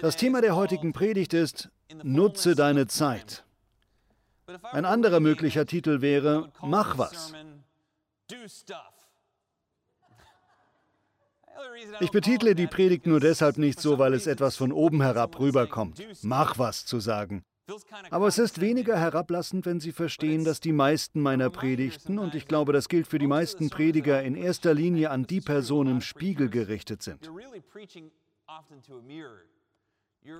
Das Thema der heutigen Predigt ist Nutze deine Zeit. Ein anderer möglicher Titel wäre Mach was. Ich betitle die Predigt nur deshalb nicht so, weil es etwas von oben herab rüberkommt, mach was zu sagen. Aber es ist weniger herablassend, wenn Sie verstehen, dass die meisten meiner Predigten, und ich glaube, das gilt für die meisten Prediger, in erster Linie an die Person im Spiegel gerichtet sind.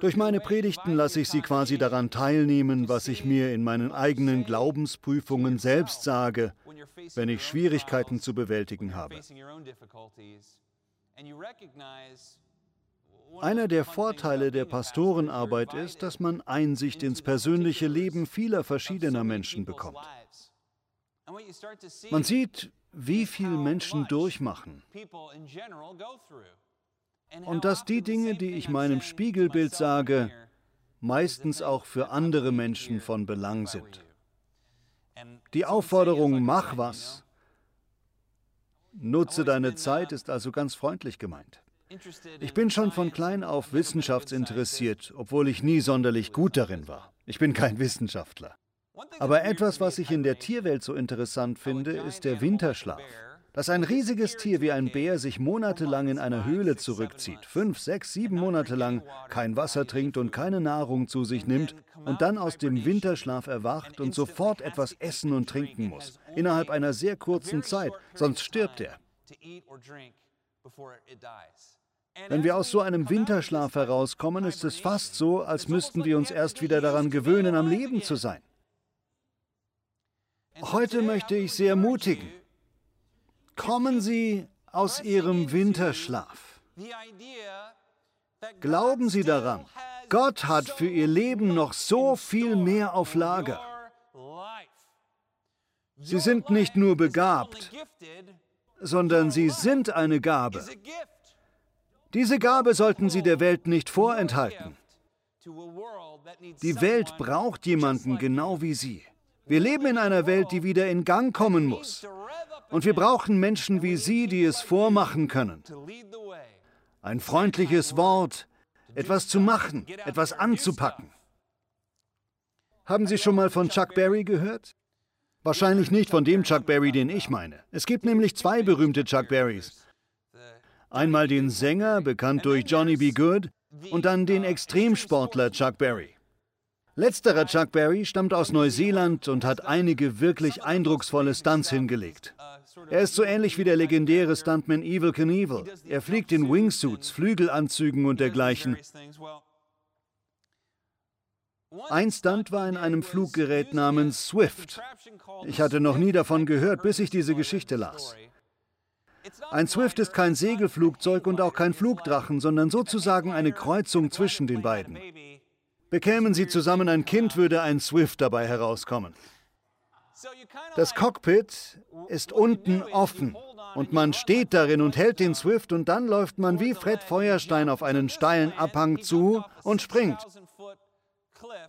Durch meine Predigten lasse ich Sie quasi daran teilnehmen, was ich mir in meinen eigenen Glaubensprüfungen selbst sage, wenn ich Schwierigkeiten zu bewältigen habe. Einer der Vorteile der Pastorenarbeit ist, dass man Einsicht ins persönliche Leben vieler verschiedener Menschen bekommt. Man sieht, wie viel Menschen durchmachen. Und dass die Dinge, die ich meinem Spiegelbild sage, meistens auch für andere Menschen von Belang sind. Die Aufforderung, mach was, nutze deine Zeit, ist also ganz freundlich gemeint. Ich bin schon von klein auf wissenschaftsinteressiert, obwohl ich nie sonderlich gut darin war. Ich bin kein Wissenschaftler. Aber etwas, was ich in der Tierwelt so interessant finde, ist der Winterschlaf. Dass ein riesiges Tier wie ein Bär sich monatelang in einer Höhle zurückzieht, fünf, sechs, sieben Monate lang kein Wasser trinkt und keine Nahrung zu sich nimmt und dann aus dem Winterschlaf erwacht und sofort etwas essen und trinken muss, innerhalb einer sehr kurzen Zeit, sonst stirbt er. Wenn wir aus so einem Winterschlaf herauskommen, ist es fast so, als müssten wir uns erst wieder daran gewöhnen, am Leben zu sein. Heute möchte ich Sie ermutigen. Kommen Sie aus Ihrem Winterschlaf. Glauben Sie daran, Gott hat für Ihr Leben noch so viel mehr auf Lager. Sie sind nicht nur begabt, sondern Sie sind eine Gabe. Diese Gabe sollten Sie der Welt nicht vorenthalten. Die Welt braucht jemanden genau wie Sie. Wir leben in einer Welt, die wieder in Gang kommen muss. Und wir brauchen Menschen wie Sie, die es vormachen können. Ein freundliches Wort, etwas zu machen, etwas anzupacken. Haben Sie schon mal von Chuck Berry gehört? Wahrscheinlich nicht von dem Chuck Berry, den ich meine. Es gibt nämlich zwei berühmte Chuck Berrys. Einmal den Sänger, bekannt durch Johnny B. Good, und dann den Extremsportler Chuck Berry. Letzterer Chuck Berry stammt aus Neuseeland und hat einige wirklich eindrucksvolle Stunts hingelegt. Er ist so ähnlich wie der legendäre Stuntman Evil Knievel. Er fliegt in Wingsuits, Flügelanzügen und dergleichen. Ein Stunt war in einem Fluggerät namens Swift. Ich hatte noch nie davon gehört, bis ich diese Geschichte las. Ein Swift ist kein Segelflugzeug und auch kein Flugdrachen, sondern sozusagen eine Kreuzung zwischen den beiden. Bekämen sie zusammen ein Kind, würde ein Swift dabei herauskommen. Das Cockpit ist unten offen und man steht darin und hält den Swift und dann läuft man wie Fred Feuerstein auf einen steilen Abhang zu und springt.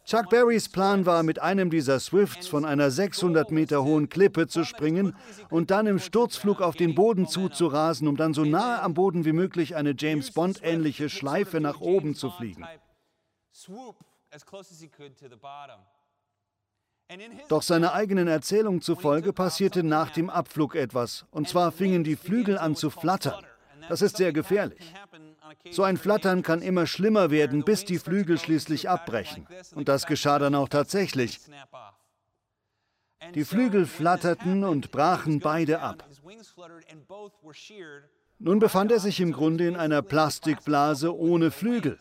Chuck Berrys Plan war, mit einem dieser Swifts von einer 600 Meter hohen Klippe zu springen und dann im Sturzflug auf den Boden zuzurasen, um dann so nahe am Boden wie möglich eine James Bond-ähnliche Schleife nach oben zu fliegen. Doch seiner eigenen Erzählung zufolge passierte nach dem Abflug etwas, und zwar fingen die Flügel an zu flattern. Das ist sehr gefährlich. So ein Flattern kann immer schlimmer werden, bis die Flügel schließlich abbrechen. Und das geschah dann auch tatsächlich. Die Flügel flatterten und brachen beide ab. Nun befand er sich im Grunde in einer Plastikblase ohne Flügel.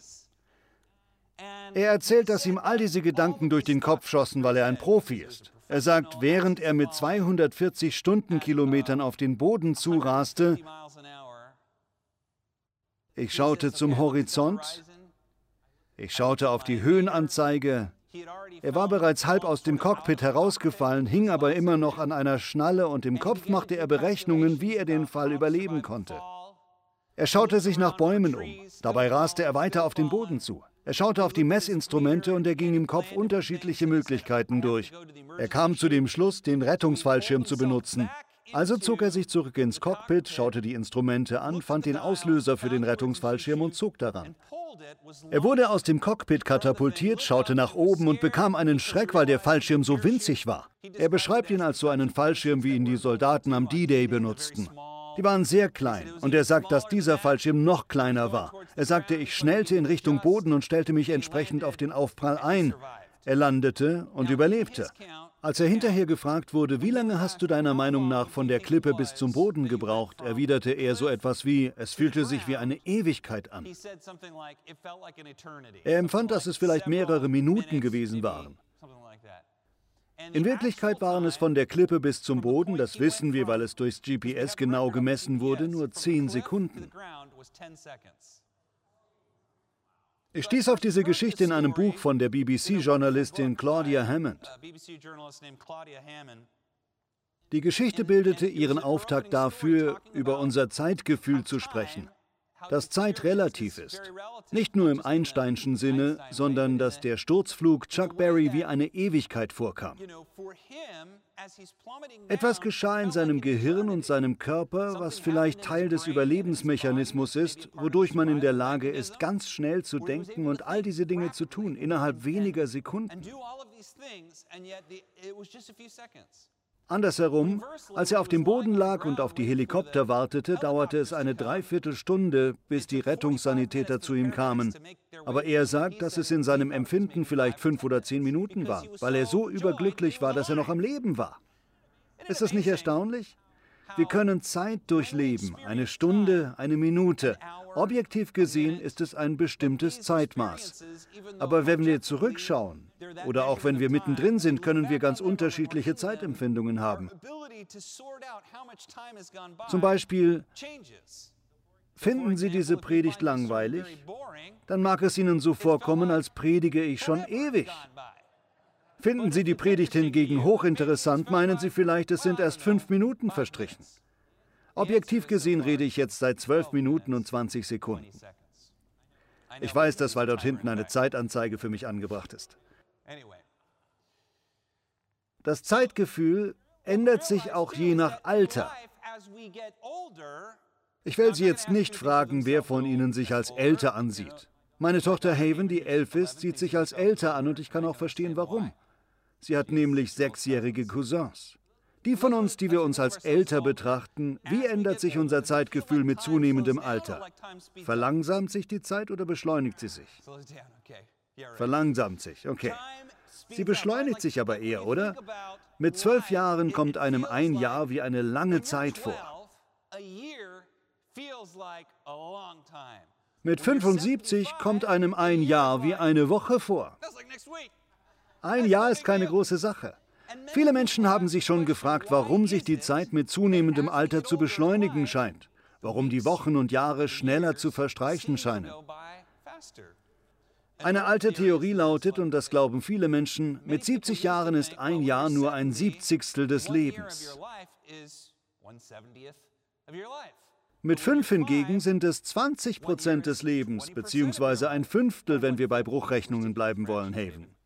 Er erzählt, dass ihm all diese Gedanken durch den Kopf schossen, weil er ein Profi ist. Er sagt, während er mit 240 Stundenkilometern auf den Boden zuraste, ich schaute zum Horizont. Ich schaute auf die Höhenanzeige. Er war bereits halb aus dem Cockpit herausgefallen, hing aber immer noch an einer Schnalle und im Kopf machte er Berechnungen, wie er den Fall überleben konnte. Er schaute sich nach Bäumen um. Dabei raste er weiter auf den Boden zu. Er schaute auf die Messinstrumente und er ging im Kopf unterschiedliche Möglichkeiten durch. Er kam zu dem Schluss, den Rettungsfallschirm zu benutzen. Also zog er sich zurück ins Cockpit, schaute die Instrumente an, fand den Auslöser für den Rettungsfallschirm und zog daran. Er wurde aus dem Cockpit katapultiert, schaute nach oben und bekam einen Schreck, weil der Fallschirm so winzig war. Er beschreibt ihn als so einen Fallschirm, wie ihn die Soldaten am D-Day benutzten. Die waren sehr klein und er sagt, dass dieser Fallschirm noch kleiner war. Er sagte, ich schnellte in Richtung Boden und stellte mich entsprechend auf den Aufprall ein. Er landete und überlebte. Als er hinterher gefragt wurde, wie lange hast du deiner Meinung nach von der Klippe bis zum Boden gebraucht, erwiderte er so etwas wie, es fühlte sich wie eine Ewigkeit an. Er empfand, dass es vielleicht mehrere Minuten gewesen waren. In Wirklichkeit waren es von der Klippe bis zum Boden, das wissen wir, weil es durchs GPS genau gemessen wurde, nur zehn Sekunden. Ich stieß auf diese Geschichte in einem Buch von der BBC-Journalistin Claudia Hammond. Die Geschichte bildete ihren Auftakt dafür, über unser Zeitgefühl zu sprechen dass Zeit relativ ist. Nicht nur im Einsteinschen Sinne, sondern dass der Sturzflug Chuck Berry wie eine Ewigkeit vorkam. Etwas geschah in seinem Gehirn und seinem Körper, was vielleicht Teil des Überlebensmechanismus ist, wodurch man in der Lage ist, ganz schnell zu denken und all diese Dinge zu tun, innerhalb weniger Sekunden. Andersherum, als er auf dem Boden lag und auf die Helikopter wartete, dauerte es eine Dreiviertelstunde, bis die Rettungssanitäter zu ihm kamen. Aber er sagt, dass es in seinem Empfinden vielleicht fünf oder zehn Minuten war, weil er so überglücklich war, dass er noch am Leben war. Ist das nicht erstaunlich? Wir können Zeit durchleben, eine Stunde, eine Minute. Objektiv gesehen ist es ein bestimmtes Zeitmaß. Aber wenn wir zurückschauen oder auch wenn wir mittendrin sind, können wir ganz unterschiedliche Zeitempfindungen haben. Zum Beispiel, finden Sie diese Predigt langweilig? Dann mag es Ihnen so vorkommen, als predige ich schon ewig. Finden Sie die Predigt hingegen hochinteressant, meinen Sie vielleicht, es sind erst fünf Minuten verstrichen. Objektiv gesehen rede ich jetzt seit zwölf Minuten und 20 Sekunden. Ich weiß das, weil dort hinten eine Zeitanzeige für mich angebracht ist. Das Zeitgefühl ändert sich auch je nach Alter. Ich will Sie jetzt nicht fragen, wer von Ihnen sich als älter ansieht. Meine Tochter Haven, die elf ist, sieht sich als älter an und ich kann auch verstehen, warum. Sie hat nämlich sechsjährige Cousins. Die von uns, die wir uns als älter betrachten, wie ändert sich unser Zeitgefühl mit zunehmendem Alter? Verlangsamt sich die Zeit oder beschleunigt sie sich? Verlangsamt sich, okay. Sie beschleunigt sich aber eher, oder? Mit zwölf Jahren kommt einem ein Jahr wie eine lange Zeit vor. Mit 75 kommt einem ein Jahr wie eine Woche vor. Ein Jahr ist keine große Sache. Viele Menschen haben sich schon gefragt, warum sich die Zeit mit zunehmendem Alter zu beschleunigen scheint, warum die Wochen und Jahre schneller zu verstreichen scheinen. Eine alte Theorie lautet, und das glauben viele Menschen, mit 70 Jahren ist ein Jahr nur ein Siebzigstel des Lebens. Mit fünf hingegen sind es 20 Prozent des Lebens, beziehungsweise ein Fünftel, wenn wir bei Bruchrechnungen bleiben wollen, Haven.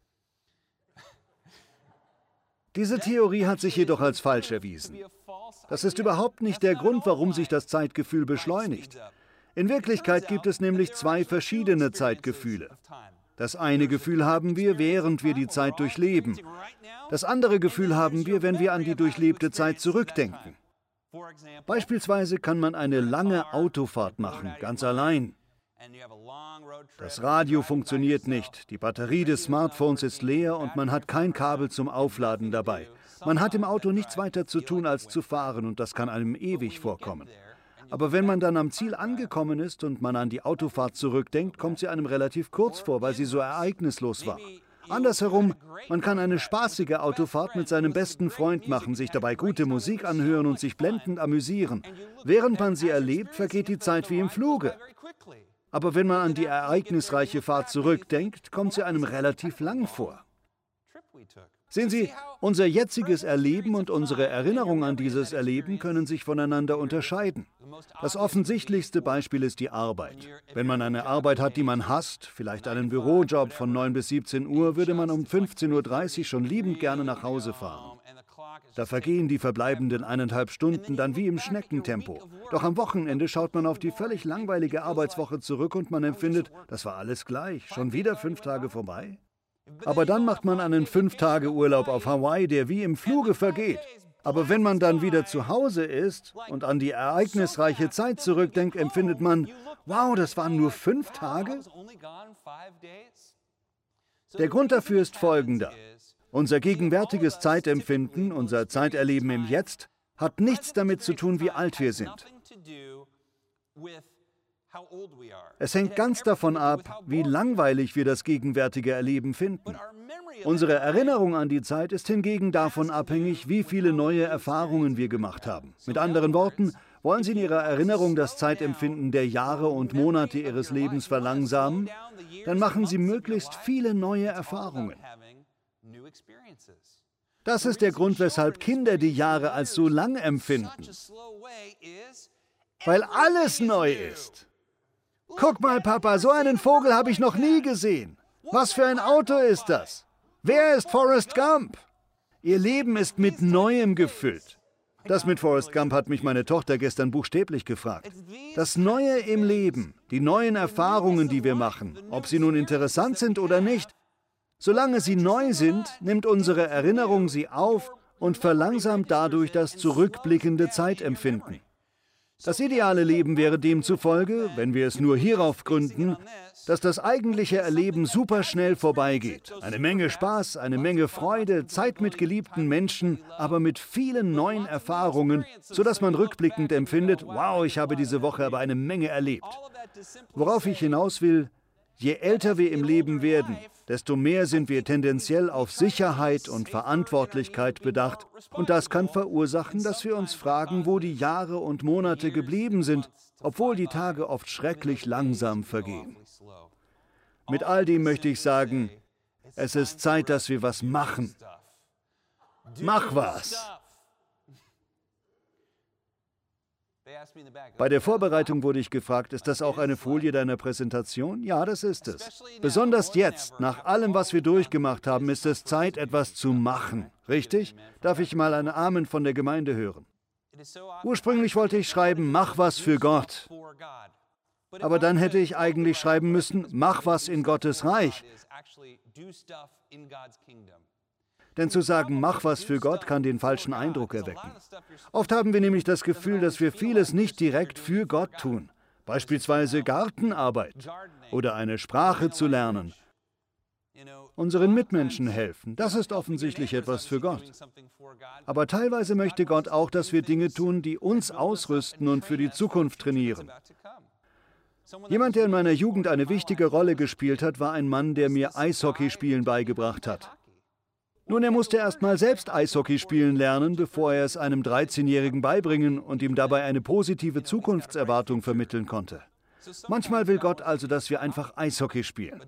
Diese Theorie hat sich jedoch als falsch erwiesen. Das ist überhaupt nicht der Grund, warum sich das Zeitgefühl beschleunigt. In Wirklichkeit gibt es nämlich zwei verschiedene Zeitgefühle. Das eine Gefühl haben wir, während wir die Zeit durchleben. Das andere Gefühl haben wir, wenn wir an die durchlebte Zeit zurückdenken. Beispielsweise kann man eine lange Autofahrt machen, ganz allein. Das Radio funktioniert nicht, die Batterie des Smartphones ist leer und man hat kein Kabel zum Aufladen dabei. Man hat im Auto nichts weiter zu tun, als zu fahren und das kann einem ewig vorkommen. Aber wenn man dann am Ziel angekommen ist und man an die Autofahrt zurückdenkt, kommt sie einem relativ kurz vor, weil sie so ereignislos war. Andersherum, man kann eine spaßige Autofahrt mit seinem besten Freund machen, sich dabei gute Musik anhören und sich blendend amüsieren. Während man sie erlebt, vergeht die Zeit wie im Fluge. Aber wenn man an die ereignisreiche Fahrt zurückdenkt, kommt sie einem relativ lang vor. Sehen Sie, unser jetziges Erleben und unsere Erinnerung an dieses Erleben können sich voneinander unterscheiden. Das offensichtlichste Beispiel ist die Arbeit. Wenn man eine Arbeit hat, die man hasst, vielleicht einen Bürojob von 9 bis 17 Uhr, würde man um 15.30 Uhr schon liebend gerne nach Hause fahren. Da vergehen die verbleibenden eineinhalb Stunden dann wie im Schneckentempo. Doch am Wochenende schaut man auf die völlig langweilige Arbeitswoche zurück und man empfindet, das war alles gleich, schon wieder fünf Tage vorbei. Aber dann macht man einen Fünf-Tage-Urlaub auf Hawaii, der wie im Fluge vergeht. Aber wenn man dann wieder zu Hause ist und an die ereignisreiche Zeit zurückdenkt, empfindet man, wow, das waren nur fünf Tage? Der Grund dafür ist folgender. Unser gegenwärtiges Zeitempfinden, unser Zeiterleben im Jetzt, hat nichts damit zu tun, wie alt wir sind. Es hängt ganz davon ab, wie langweilig wir das gegenwärtige Erleben finden. Unsere Erinnerung an die Zeit ist hingegen davon abhängig, wie viele neue Erfahrungen wir gemacht haben. Mit anderen Worten, wollen Sie in Ihrer Erinnerung das Zeitempfinden der Jahre und Monate Ihres Lebens verlangsamen, dann machen Sie möglichst viele neue Erfahrungen. Das ist der Grund, weshalb Kinder die Jahre als so lang empfinden. Weil alles neu ist. Guck mal, Papa, so einen Vogel habe ich noch nie gesehen. Was für ein Auto ist das? Wer ist Forrest Gump? Ihr Leben ist mit Neuem gefüllt. Das mit Forrest Gump hat mich meine Tochter gestern buchstäblich gefragt. Das Neue im Leben, die neuen Erfahrungen, die wir machen, ob sie nun interessant sind oder nicht, solange sie neu sind, nimmt unsere Erinnerung sie auf und verlangsamt dadurch das zurückblickende Zeitempfinden. Das ideale Leben wäre demzufolge, wenn wir es nur hierauf gründen, dass das eigentliche Erleben superschnell vorbeigeht. Eine Menge Spaß, eine Menge Freude, Zeit mit geliebten Menschen, aber mit vielen neuen Erfahrungen, sodass man rückblickend empfindet, wow, ich habe diese Woche aber eine Menge erlebt. Worauf ich hinaus will, je älter wir im Leben werden, desto mehr sind wir tendenziell auf Sicherheit und Verantwortlichkeit bedacht. Und das kann verursachen, dass wir uns fragen, wo die Jahre und Monate geblieben sind, obwohl die Tage oft schrecklich langsam vergehen. Mit all dem möchte ich sagen, es ist Zeit, dass wir was machen. Mach was! Bei der Vorbereitung wurde ich gefragt, ist das auch eine Folie deiner Präsentation? Ja, das ist es. Besonders jetzt, nach allem, was wir durchgemacht haben, ist es Zeit, etwas zu machen. Richtig? Darf ich mal einen Amen von der Gemeinde hören? Ursprünglich wollte ich schreiben, mach was für Gott. Aber dann hätte ich eigentlich schreiben müssen, mach was in Gottes Reich. Denn zu sagen, mach was für Gott, kann den falschen Eindruck erwecken. Oft haben wir nämlich das Gefühl, dass wir vieles nicht direkt für Gott tun. Beispielsweise Gartenarbeit oder eine Sprache zu lernen. Unseren Mitmenschen helfen, das ist offensichtlich etwas für Gott. Aber teilweise möchte Gott auch, dass wir Dinge tun, die uns ausrüsten und für die Zukunft trainieren. Jemand, der in meiner Jugend eine wichtige Rolle gespielt hat, war ein Mann, der mir Eishockeyspielen beigebracht hat. Nun, er musste erst mal selbst Eishockey spielen lernen, bevor er es einem 13-Jährigen beibringen und ihm dabei eine positive Zukunftserwartung vermitteln konnte. Manchmal will Gott also, dass wir einfach Eishockey spielen.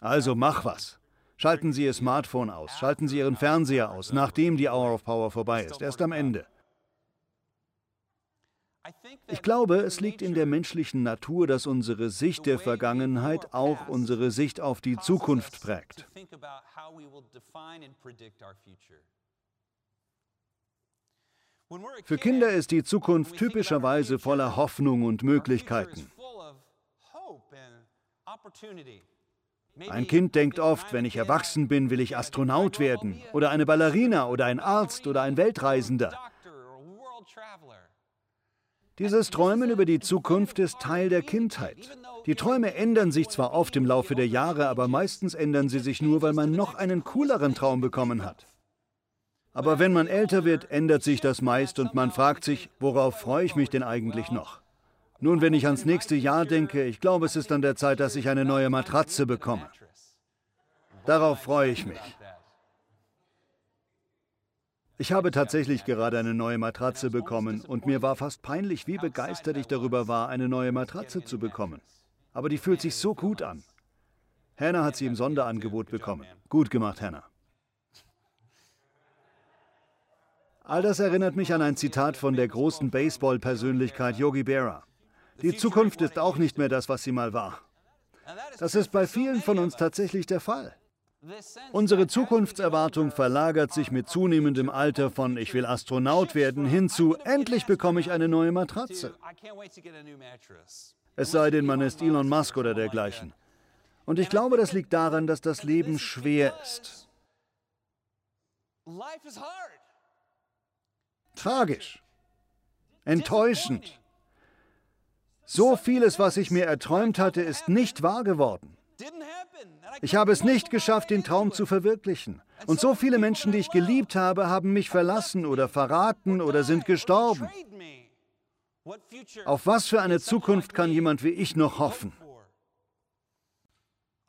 Also mach was. Schalten Sie Ihr Smartphone aus, schalten Sie Ihren Fernseher aus, nachdem die Hour of Power vorbei ist, erst am Ende. Ich glaube, es liegt in der menschlichen Natur, dass unsere Sicht der Vergangenheit auch unsere Sicht auf die Zukunft prägt. Für Kinder ist die Zukunft typischerweise voller Hoffnung und Möglichkeiten. Ein Kind denkt oft, wenn ich erwachsen bin, will ich Astronaut werden oder eine Ballerina oder ein Arzt oder ein Weltreisender. Dieses Träumen über die Zukunft ist Teil der Kindheit. Die Träume ändern sich zwar oft im Laufe der Jahre, aber meistens ändern sie sich nur, weil man noch einen cooleren Traum bekommen hat. Aber wenn man älter wird, ändert sich das meist und man fragt sich, worauf freue ich mich denn eigentlich noch? Nun, wenn ich ans nächste Jahr denke, ich glaube, es ist an der Zeit, dass ich eine neue Matratze bekomme. Darauf freue ich mich. Ich habe tatsächlich gerade eine neue Matratze bekommen und mir war fast peinlich, wie begeistert ich darüber war, eine neue Matratze zu bekommen. Aber die fühlt sich so gut an. Hannah hat sie im Sonderangebot bekommen. Gut gemacht, Hannah. All das erinnert mich an ein Zitat von der großen Baseball-Persönlichkeit Yogi Berra. Die Zukunft ist auch nicht mehr das, was sie mal war. Das ist bei vielen von uns tatsächlich der Fall. Unsere Zukunftserwartung verlagert sich mit zunehmendem Alter von ich will Astronaut werden hin zu endlich bekomme ich eine neue Matratze. Es sei denn, man ist Elon Musk oder dergleichen. Und ich glaube, das liegt daran, dass das Leben schwer ist. Tragisch. Enttäuschend. So vieles, was ich mir erträumt hatte, ist nicht wahr geworden. Ich habe es nicht geschafft, den Traum zu verwirklichen. Und so viele Menschen, die ich geliebt habe, haben mich verlassen oder verraten oder sind gestorben. Auf was für eine Zukunft kann jemand wie ich noch hoffen?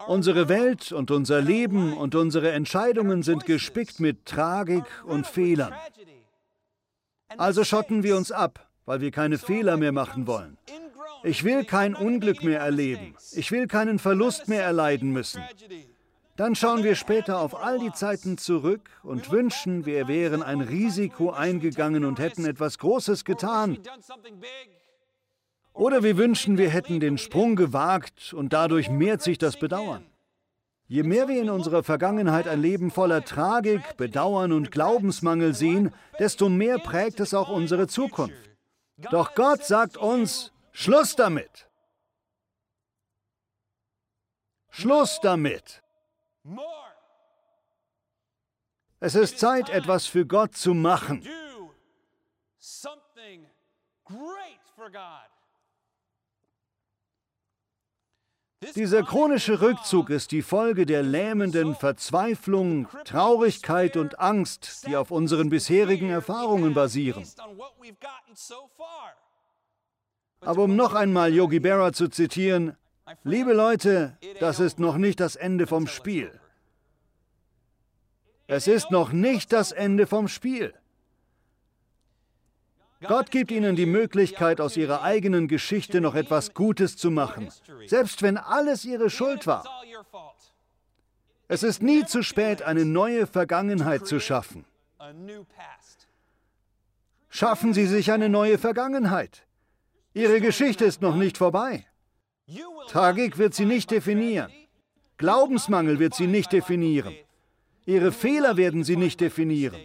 Unsere Welt und unser Leben und unsere Entscheidungen sind gespickt mit Tragik und Fehlern. Also schotten wir uns ab, weil wir keine Fehler mehr machen wollen. Ich will kein Unglück mehr erleben. Ich will keinen Verlust mehr erleiden müssen. Dann schauen wir später auf all die Zeiten zurück und wünschen, wir wären ein Risiko eingegangen und hätten etwas Großes getan. Oder wir wünschen, wir hätten den Sprung gewagt und dadurch mehrt sich das Bedauern. Je mehr wir in unserer Vergangenheit ein Leben voller Tragik, Bedauern und Glaubensmangel sehen, desto mehr prägt es auch unsere Zukunft. Doch Gott sagt uns, Schluss damit! Schluss damit! Es ist Zeit, etwas für Gott zu machen. Dieser chronische Rückzug ist die Folge der lähmenden Verzweiflung, Traurigkeit und Angst, die auf unseren bisherigen Erfahrungen basieren. Aber um noch einmal Yogi Berra zu zitieren, liebe Leute, das ist noch nicht das Ende vom Spiel. Es ist noch nicht das Ende vom Spiel. Gott gibt ihnen die Möglichkeit, aus ihrer eigenen Geschichte noch etwas Gutes zu machen, selbst wenn alles ihre Schuld war. Es ist nie zu spät, eine neue Vergangenheit zu schaffen. Schaffen Sie sich eine neue Vergangenheit. Ihre Geschichte ist noch nicht vorbei. Tragik wird sie nicht definieren. Glaubensmangel wird sie nicht definieren. Ihre Fehler werden sie nicht definieren.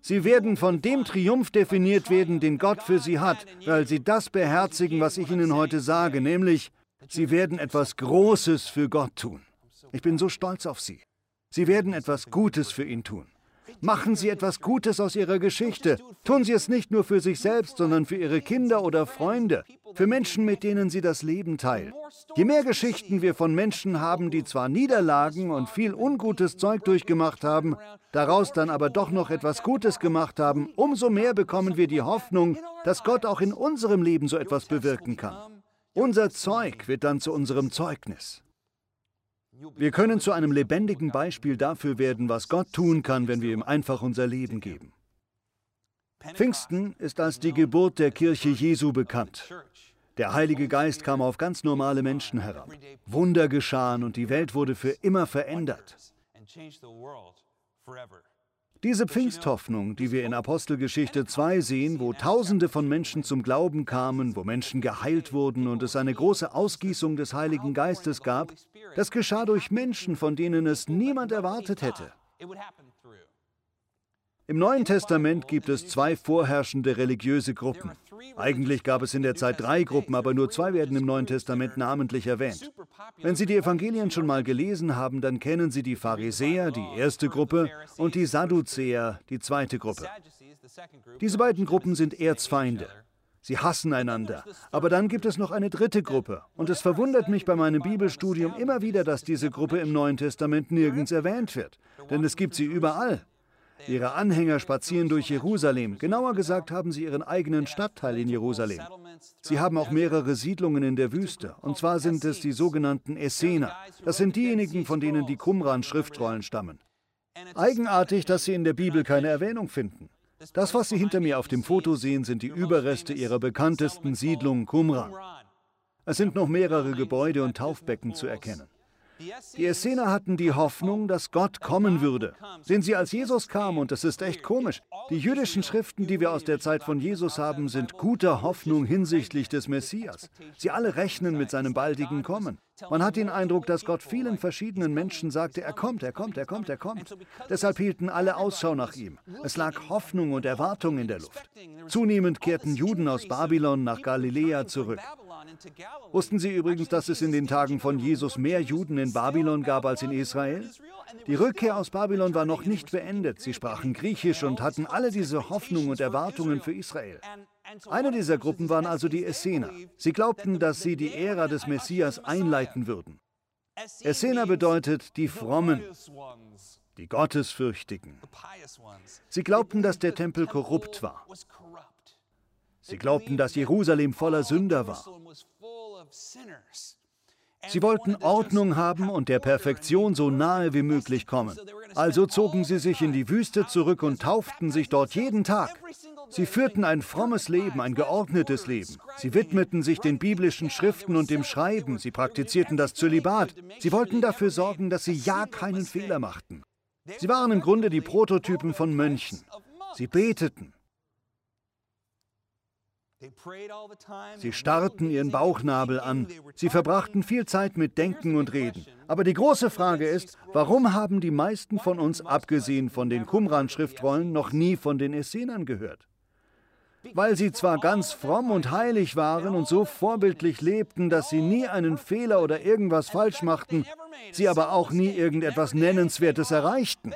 Sie werden von dem Triumph definiert werden, den Gott für sie hat, weil sie das beherzigen, was ich Ihnen heute sage, nämlich, sie werden etwas Großes für Gott tun. Ich bin so stolz auf Sie. Sie werden etwas Gutes für ihn tun. Machen Sie etwas Gutes aus Ihrer Geschichte. Tun Sie es nicht nur für sich selbst, sondern für Ihre Kinder oder Freunde, für Menschen, mit denen Sie das Leben teilen. Je mehr Geschichten wir von Menschen haben, die zwar Niederlagen und viel ungutes Zeug durchgemacht haben, daraus dann aber doch noch etwas Gutes gemacht haben, umso mehr bekommen wir die Hoffnung, dass Gott auch in unserem Leben so etwas bewirken kann. Unser Zeug wird dann zu unserem Zeugnis. Wir können zu einem lebendigen Beispiel dafür werden, was Gott tun kann, wenn wir ihm einfach unser Leben geben. Pfingsten ist als die Geburt der Kirche Jesu bekannt. Der Heilige Geist kam auf ganz normale Menschen herab. Wunder geschahen und die Welt wurde für immer verändert. Diese Pfingsthoffnung, die wir in Apostelgeschichte 2 sehen, wo Tausende von Menschen zum Glauben kamen, wo Menschen geheilt wurden und es eine große Ausgießung des Heiligen Geistes gab, das geschah durch Menschen, von denen es niemand erwartet hätte. Im Neuen Testament gibt es zwei vorherrschende religiöse Gruppen. Eigentlich gab es in der Zeit drei Gruppen, aber nur zwei werden im Neuen Testament namentlich erwähnt. Wenn Sie die Evangelien schon mal gelesen haben, dann kennen Sie die Pharisäer, die erste Gruppe, und die Sadduzäer, die zweite Gruppe. Diese beiden Gruppen sind Erzfeinde. Sie hassen einander. Aber dann gibt es noch eine dritte Gruppe. Und es verwundert mich bei meinem Bibelstudium immer wieder, dass diese Gruppe im Neuen Testament nirgends erwähnt wird. Denn es gibt sie überall. Ihre Anhänger spazieren durch Jerusalem. Genauer gesagt haben sie ihren eigenen Stadtteil in Jerusalem. Sie haben auch mehrere Siedlungen in der Wüste. Und zwar sind es die sogenannten Essener. Das sind diejenigen, von denen die Qumran-Schriftrollen stammen. Eigenartig, dass sie in der Bibel keine Erwähnung finden. Das, was Sie hinter mir auf dem Foto sehen, sind die Überreste ihrer bekanntesten Siedlung Qumran. Es sind noch mehrere Gebäude und Taufbecken zu erkennen. Die Essener hatten die Hoffnung, dass Gott kommen würde. Sehen Sie, als Jesus kam, und das ist echt komisch, die jüdischen Schriften, die wir aus der Zeit von Jesus haben, sind guter Hoffnung hinsichtlich des Messias. Sie alle rechnen mit seinem baldigen Kommen. Man hat den Eindruck, dass Gott vielen verschiedenen Menschen sagte, er kommt, er kommt, er kommt, er kommt. Deshalb hielten alle Ausschau nach ihm. Es lag Hoffnung und Erwartung in der Luft. Zunehmend kehrten Juden aus Babylon nach Galiläa zurück. Wussten Sie übrigens, dass es in den Tagen von Jesus mehr Juden in Babylon gab als in Israel? Die Rückkehr aus Babylon war noch nicht beendet. Sie sprachen Griechisch und hatten alle diese Hoffnung und Erwartungen für Israel. Eine dieser Gruppen waren also die Essener. Sie glaubten, dass sie die Ära des Messias einleiten würden. Essener bedeutet die Frommen, die Gottesfürchtigen. Sie glaubten, dass der Tempel korrupt war. Sie glaubten, dass Jerusalem voller Sünder war. Sie wollten Ordnung haben und der Perfektion so nahe wie möglich kommen. Also zogen sie sich in die Wüste zurück und tauften sich dort jeden Tag. Sie führten ein frommes Leben, ein geordnetes Leben. Sie widmeten sich den biblischen Schriften und dem Schreiben. Sie praktizierten das Zölibat. Sie wollten dafür sorgen, dass sie ja keinen Fehler machten. Sie waren im Grunde die Prototypen von Mönchen. Sie beteten. Sie starrten ihren Bauchnabel an. Sie verbrachten viel Zeit mit Denken und Reden. Aber die große Frage ist, warum haben die meisten von uns, abgesehen von den Qumran-Schriftrollen, noch nie von den Essenern gehört? weil sie zwar ganz fromm und heilig waren und so vorbildlich lebten, dass sie nie einen Fehler oder irgendwas falsch machten, sie aber auch nie irgendetwas Nennenswertes erreichten.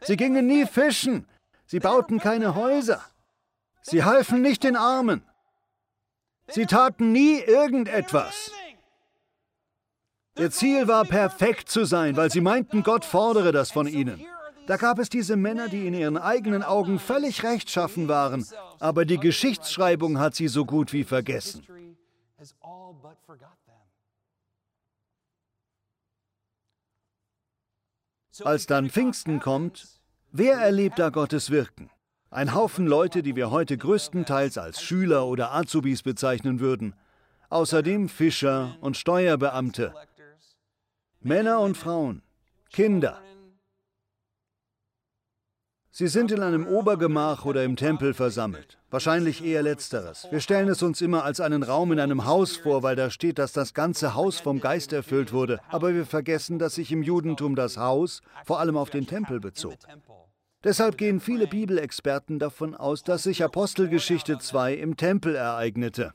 Sie gingen nie fischen, sie bauten keine Häuser, sie halfen nicht den Armen, sie taten nie irgendetwas. Ihr Ziel war perfekt zu sein, weil sie meinten, Gott fordere das von ihnen. Da gab es diese Männer, die in ihren eigenen Augen völlig rechtschaffen waren, aber die Geschichtsschreibung hat sie so gut wie vergessen. Als dann Pfingsten kommt, wer erlebt da Gottes Wirken? Ein Haufen Leute, die wir heute größtenteils als Schüler oder Azubis bezeichnen würden. Außerdem Fischer und Steuerbeamte. Männer und Frauen, Kinder, Sie sind in einem Obergemach oder im Tempel versammelt. Wahrscheinlich eher letzteres. Wir stellen es uns immer als einen Raum in einem Haus vor, weil da steht, dass das ganze Haus vom Geist erfüllt wurde. Aber wir vergessen, dass sich im Judentum das Haus vor allem auf den Tempel bezog. Deshalb gehen viele Bibelexperten davon aus, dass sich Apostelgeschichte 2 im Tempel ereignete.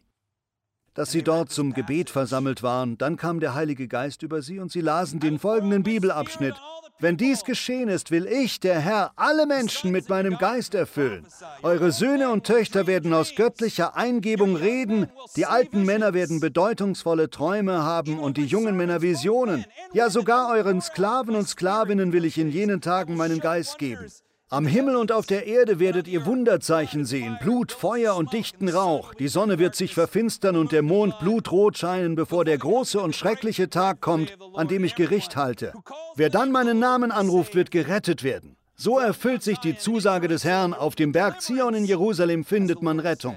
Dass sie dort zum Gebet versammelt waren, dann kam der Heilige Geist über sie und sie lasen den folgenden Bibelabschnitt. Wenn dies geschehen ist, will ich, der Herr, alle Menschen mit meinem Geist erfüllen. Eure Söhne und Töchter werden aus göttlicher Eingebung reden, die alten Männer werden bedeutungsvolle Träume haben und die jungen Männer Visionen. Ja, sogar euren Sklaven und Sklavinnen will ich in jenen Tagen meinen Geist geben. Am Himmel und auf der Erde werdet ihr Wunderzeichen sehen, Blut, Feuer und dichten Rauch. Die Sonne wird sich verfinstern und der Mond blutrot scheinen, bevor der große und schreckliche Tag kommt, an dem ich Gericht halte. Wer dann meinen Namen anruft, wird gerettet werden. So erfüllt sich die Zusage des Herrn, auf dem Berg Zion in Jerusalem findet man Rettung.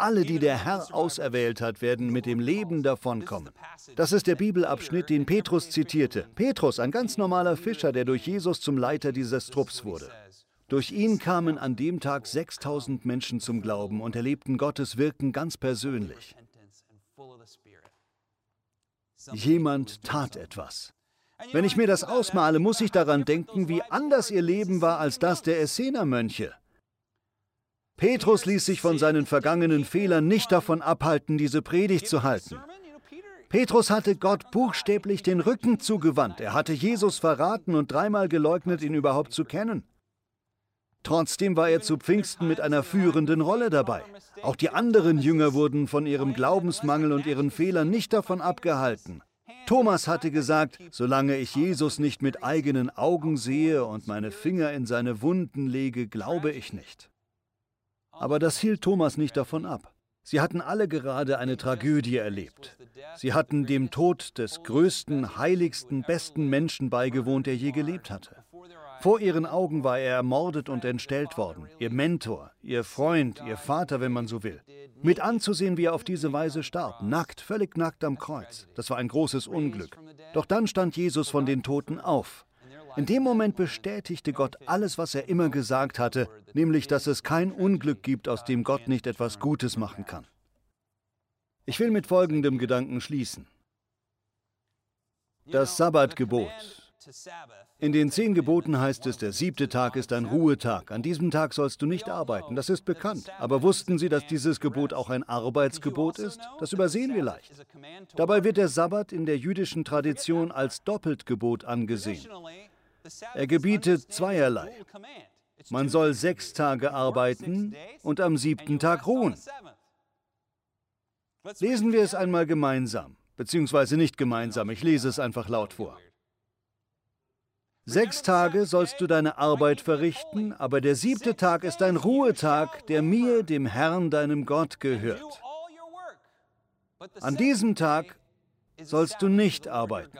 Alle, die der Herr auserwählt hat, werden mit dem Leben davonkommen. Das ist der Bibelabschnitt, den Petrus zitierte. Petrus, ein ganz normaler Fischer, der durch Jesus zum Leiter dieses Trupps wurde. Durch ihn kamen an dem Tag 6000 Menschen zum Glauben und erlebten Gottes Wirken ganz persönlich. Jemand tat etwas. Wenn ich mir das ausmale, muss ich daran denken, wie anders ihr Leben war als das der Essener Mönche. Petrus ließ sich von seinen vergangenen Fehlern nicht davon abhalten, diese Predigt zu halten. Petrus hatte Gott buchstäblich den Rücken zugewandt. Er hatte Jesus verraten und dreimal geleugnet, ihn überhaupt zu kennen. Trotzdem war er zu Pfingsten mit einer führenden Rolle dabei. Auch die anderen Jünger wurden von ihrem Glaubensmangel und ihren Fehlern nicht davon abgehalten. Thomas hatte gesagt, solange ich Jesus nicht mit eigenen Augen sehe und meine Finger in seine Wunden lege, glaube ich nicht. Aber das hielt Thomas nicht davon ab. Sie hatten alle gerade eine Tragödie erlebt. Sie hatten dem Tod des größten, heiligsten, besten Menschen beigewohnt, der je gelebt hatte. Vor ihren Augen war er ermordet und entstellt worden, ihr Mentor, ihr Freund, ihr Vater, wenn man so will. Mit anzusehen, wie er auf diese Weise starb, nackt, völlig nackt am Kreuz. Das war ein großes Unglück. Doch dann stand Jesus von den Toten auf. In dem Moment bestätigte Gott alles, was er immer gesagt hatte, nämlich, dass es kein Unglück gibt, aus dem Gott nicht etwas Gutes machen kann. Ich will mit folgendem Gedanken schließen. Das Sabbatgebot. In den zehn Geboten heißt es, der siebte Tag ist ein Ruhetag. An diesem Tag sollst du nicht arbeiten. Das ist bekannt. Aber wussten Sie, dass dieses Gebot auch ein Arbeitsgebot ist? Das übersehen wir leicht. Dabei wird der Sabbat in der jüdischen Tradition als Doppeltgebot angesehen. Er gebietet zweierlei. Man soll sechs Tage arbeiten und am siebten Tag ruhen. Lesen wir es einmal gemeinsam, beziehungsweise nicht gemeinsam, ich lese es einfach laut vor. Sechs Tage sollst du deine Arbeit verrichten, aber der siebte Tag ist ein Ruhetag, der mir, dem Herrn, deinem Gott, gehört. An diesem Tag sollst du nicht arbeiten.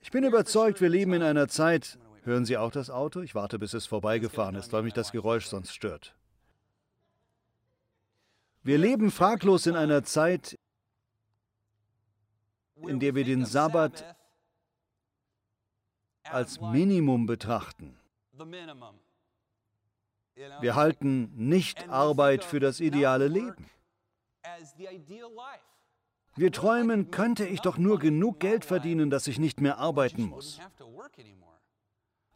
Ich bin überzeugt, wir leben in einer Zeit, hören Sie auch das Auto? Ich warte, bis es vorbeigefahren ist, weil mich das Geräusch sonst stört. Wir leben fraglos in einer Zeit, in der wir den Sabbat als Minimum betrachten. Wir halten nicht Arbeit für das ideale Leben. Wir träumen, könnte ich doch nur genug Geld verdienen, dass ich nicht mehr arbeiten muss.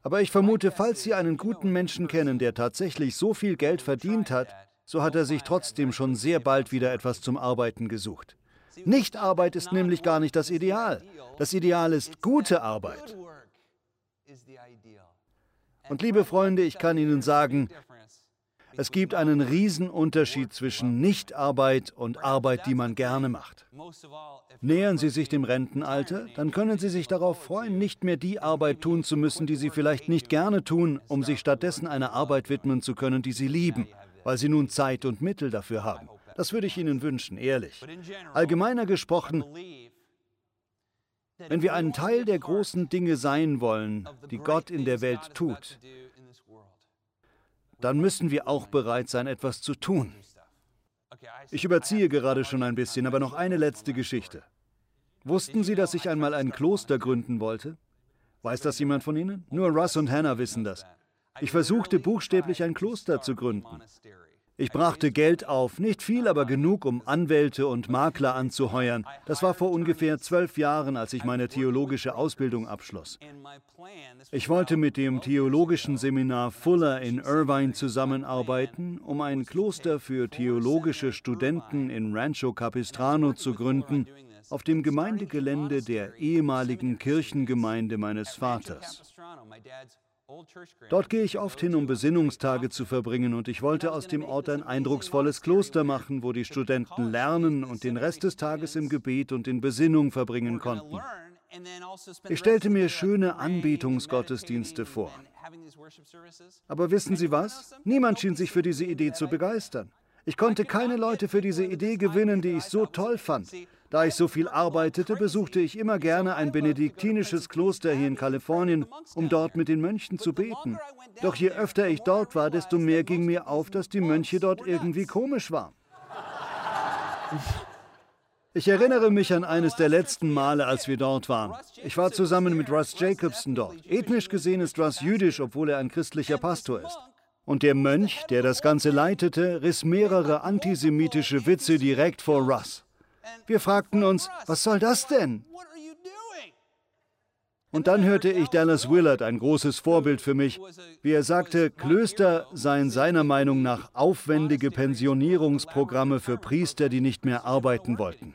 Aber ich vermute, falls Sie einen guten Menschen kennen, der tatsächlich so viel Geld verdient hat, so hat er sich trotzdem schon sehr bald wieder etwas zum Arbeiten gesucht. Nichtarbeit ist nämlich gar nicht das Ideal. Das Ideal ist gute Arbeit. Und liebe Freunde, ich kann Ihnen sagen, es gibt einen Riesenunterschied zwischen Nichtarbeit und Arbeit, die man gerne macht. Nähern Sie sich dem Rentenalter, dann können Sie sich darauf freuen, nicht mehr die Arbeit tun zu müssen, die Sie vielleicht nicht gerne tun, um sich stattdessen einer Arbeit widmen zu können, die Sie lieben, weil Sie nun Zeit und Mittel dafür haben. Das würde ich Ihnen wünschen, ehrlich. Allgemeiner gesprochen, wenn wir einen Teil der großen Dinge sein wollen, die Gott in der Welt tut, dann müssen wir auch bereit sein, etwas zu tun. Ich überziehe gerade schon ein bisschen, aber noch eine letzte Geschichte. Wussten Sie, dass ich einmal ein Kloster gründen wollte? Weiß das jemand von Ihnen? Nur Russ und Hannah wissen das. Ich versuchte buchstäblich ein Kloster zu gründen. Ich brachte Geld auf, nicht viel, aber genug, um Anwälte und Makler anzuheuern. Das war vor ungefähr zwölf Jahren, als ich meine theologische Ausbildung abschloss. Ich wollte mit dem theologischen Seminar Fuller in Irvine zusammenarbeiten, um ein Kloster für theologische Studenten in Rancho Capistrano zu gründen, auf dem Gemeindegelände der ehemaligen Kirchengemeinde meines Vaters. Dort gehe ich oft hin, um Besinnungstage zu verbringen, und ich wollte aus dem Ort ein eindrucksvolles Kloster machen, wo die Studenten lernen und den Rest des Tages im Gebet und in Besinnung verbringen konnten. Also ich stellte mir schöne Anbetungsgottesdienste vor. Aber wissen Sie was? Niemand schien sich für diese Idee zu begeistern. Ich konnte keine Leute für diese Idee gewinnen, die ich so toll fand. Da ich so viel arbeitete, besuchte ich immer gerne ein benediktinisches Kloster hier in Kalifornien, um dort mit den Mönchen zu beten. Doch je öfter ich dort war, desto mehr ging mir auf, dass die Mönche dort irgendwie komisch waren. Ich erinnere mich an eines der letzten Male, als wir dort waren. Ich war zusammen mit Russ Jacobson dort. Ethnisch gesehen ist Russ jüdisch, obwohl er ein christlicher Pastor ist. Und der Mönch, der das Ganze leitete, riss mehrere antisemitische Witze direkt vor Russ. Wir fragten uns, was soll das denn? Und dann hörte ich Dallas Willard, ein großes Vorbild für mich, wie er sagte, Klöster seien seiner Meinung nach aufwendige Pensionierungsprogramme für Priester, die nicht mehr arbeiten wollten.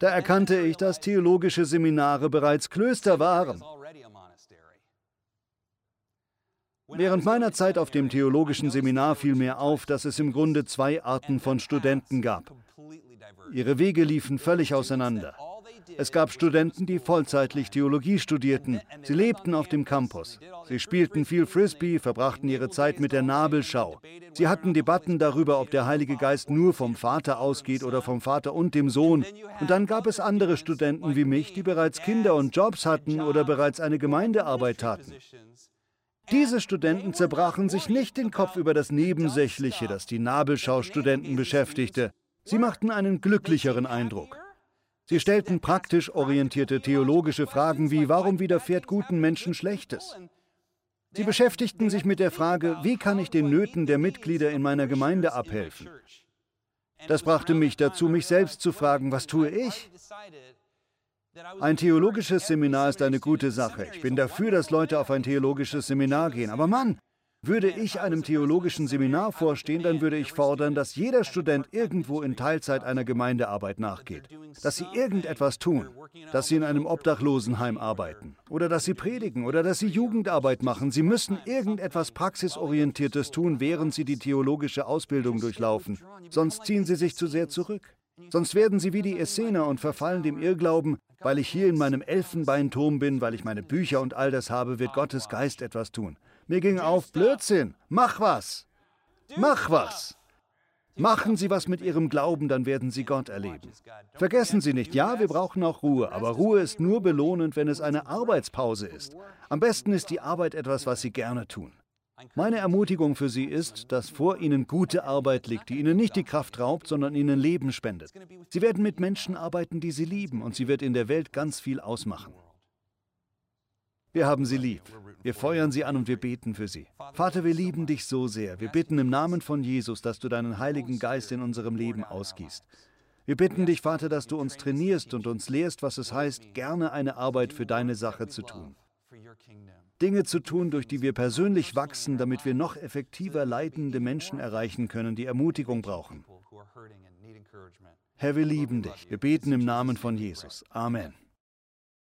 Da erkannte ich, dass theologische Seminare bereits Klöster waren. Während meiner Zeit auf dem theologischen Seminar fiel mir auf, dass es im Grunde zwei Arten von Studenten gab. Ihre Wege liefen völlig auseinander. Es gab Studenten, die vollzeitlich Theologie studierten. Sie lebten auf dem Campus. Sie spielten viel Frisbee, verbrachten ihre Zeit mit der Nabelschau. Sie hatten Debatten darüber, ob der Heilige Geist nur vom Vater ausgeht oder vom Vater und dem Sohn. Und dann gab es andere Studenten wie mich, die bereits Kinder und Jobs hatten oder bereits eine Gemeindearbeit taten. Diese Studenten zerbrachen sich nicht den Kopf über das Nebensächliche, das die Nabelschau-Studenten beschäftigte. Sie machten einen glücklicheren Eindruck. Sie stellten praktisch orientierte theologische Fragen wie, warum widerfährt guten Menschen Schlechtes? Sie beschäftigten sich mit der Frage, wie kann ich den Nöten der Mitglieder in meiner Gemeinde abhelfen? Das brachte mich dazu, mich selbst zu fragen, was tue ich? Ein theologisches Seminar ist eine gute Sache. Ich bin dafür, dass Leute auf ein theologisches Seminar gehen. Aber Mann, würde ich einem theologischen Seminar vorstehen, dann würde ich fordern, dass jeder Student irgendwo in Teilzeit einer Gemeindearbeit nachgeht, dass sie irgendetwas tun, dass sie in einem Obdachlosenheim arbeiten oder dass sie predigen oder dass sie Jugendarbeit machen. Sie müssen irgendetwas Praxisorientiertes tun, während sie die theologische Ausbildung durchlaufen, sonst ziehen sie sich zu sehr zurück. Sonst werden sie wie die Essener und verfallen dem Irrglauben, weil ich hier in meinem Elfenbeinturm bin, weil ich meine Bücher und all das habe, wird Gottes Geist etwas tun. Mir ging auf, Blödsinn, mach was, mach was. Machen Sie was mit Ihrem Glauben, dann werden Sie Gott erleben. Vergessen Sie nicht, ja, wir brauchen auch Ruhe, aber Ruhe ist nur belohnend, wenn es eine Arbeitspause ist. Am besten ist die Arbeit etwas, was Sie gerne tun. Meine Ermutigung für Sie ist, dass vor Ihnen gute Arbeit liegt, die Ihnen nicht die Kraft raubt, sondern Ihnen Leben spendet. Sie werden mit Menschen arbeiten, die Sie lieben, und sie wird in der Welt ganz viel ausmachen. Wir haben Sie lieb. Wir feuern Sie an und wir beten für Sie. Vater, wir lieben dich so sehr. Wir bitten im Namen von Jesus, dass du deinen Heiligen Geist in unserem Leben ausgießt. Wir bitten dich, Vater, dass du uns trainierst und uns lehrst, was es heißt, gerne eine Arbeit für deine Sache zu tun. Dinge zu tun, durch die wir persönlich wachsen, damit wir noch effektiver leidende Menschen erreichen können, die Ermutigung brauchen. Herr, wir lieben dich. Wir beten im Namen von Jesus. Amen.